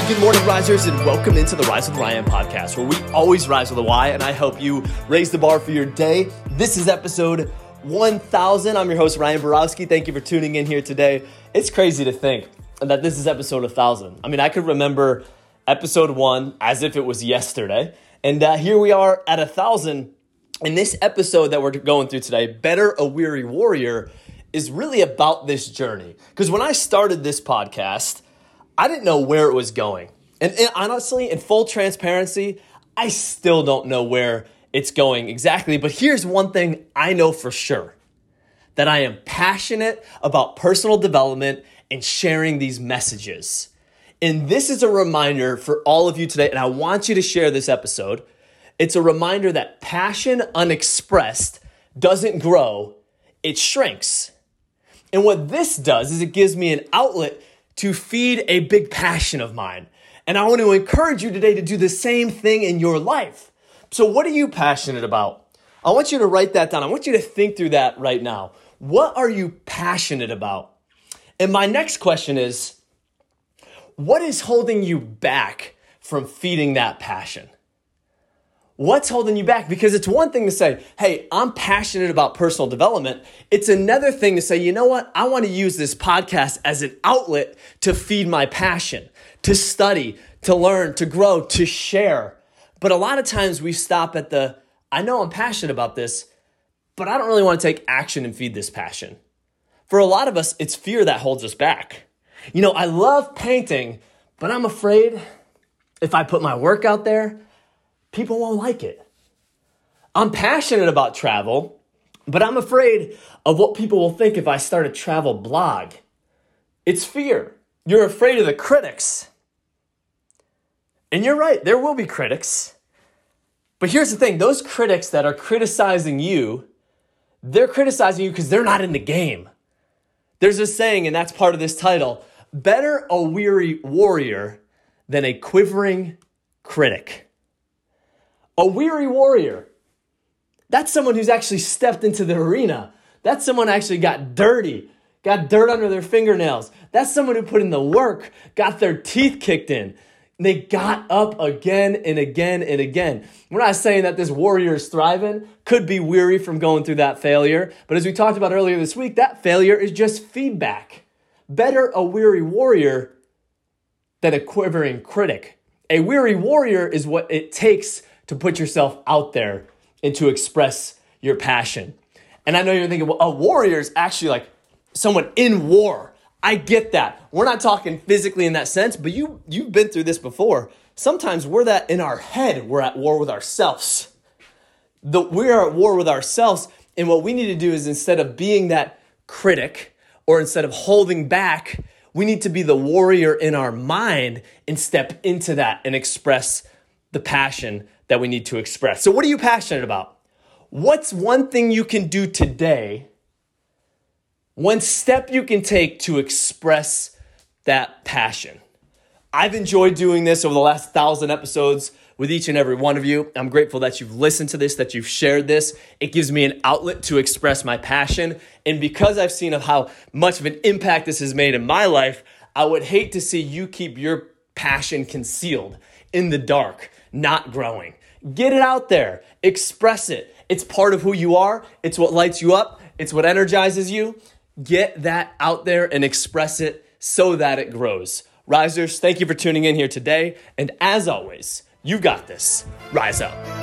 good morning, risers, and welcome into the Rise with Ryan podcast, where we always rise with a Y, and I help you raise the bar for your day. This is episode 1000. I'm your host, Ryan Borowski. Thank you for tuning in here today. It's crazy to think that this is episode 1000. I mean, I could remember episode one as if it was yesterday, and uh, here we are at a thousand. In this episode that we're going through today, Better a Weary Warrior is really about this journey. Because when I started this podcast, I didn't know where it was going. And, and, honestly, in full transparency, I still don't know where it's going exactly. But here's one thing I know for sure that I am passionate about personal development and sharing these messages. And this is a reminder for all of you today, and I want you to share this episode. It's a reminder that passion unexpressed doesn't grow, it shrinks. And what this does is it gives me an outlet to feed a big passion of mine. And I want to encourage you today to do the same thing in your life. So, what are you passionate about? I want you to write that down. I want you to think through that right now. What are you passionate about? And my next question is what is holding you back from feeding that passion? What's holding you back? Because it's one thing to say, hey, I'm passionate about personal development. It's another thing to say, you know what? I want to use this podcast as an outlet to feed my passion, to study, to learn, to grow, to share. But a lot of times we stop at the, I know I'm passionate about this, but I don't really want to take action and feed this passion. For a lot of us, it's fear that holds us back. You know, I love painting, but I'm afraid if I put my work out there, people won't like it. I'm passionate about travel, but I'm afraid of what people will think if I start a travel blog. It's fear. You're afraid of the critics. And you're right, there will be critics. But here's the thing those critics that are criticizing you, they're criticizing you because they're not in the game. There's a saying, and that's part of this title better a weary warrior than a quivering critic. A weary warrior. That's someone who's actually stepped into the arena. That's someone actually got dirty, got dirt under their fingernails. That's someone who put in the work, got their teeth kicked in. They got up again and again and again. We're not saying that this warrior is thriving, could be weary from going through that failure. But as we talked about earlier this week, that failure is just feedback. Better a weary warrior than a quivering critic. A weary warrior is what it takes to put yourself out there and to express your passion. And I know you're thinking, well, a warrior is actually like someone in war. I get that. We're not talking physically in that sense, but you you've been through this before. Sometimes we're that in our head, we're at war with ourselves. The, we are at war with ourselves, and what we need to do is instead of being that critic or instead of holding back, we need to be the warrior in our mind and step into that and express the passion that we need to express. So, what are you passionate about? What's one thing you can do today? One step you can take to express that passion. I've enjoyed doing this over the last thousand episodes with each and every one of you. I'm grateful that you've listened to this, that you've shared this. It gives me an outlet to express my passion. And because I've seen of how much of an impact this has made in my life, I would hate to see you keep your passion concealed in the dark, not growing. Get it out there, express it. It's part of who you are, it's what lights you up, it's what energizes you. Get that out there and express it so that it grows. Risers, thank you for tuning in here today. And as always, you got this. Rise up.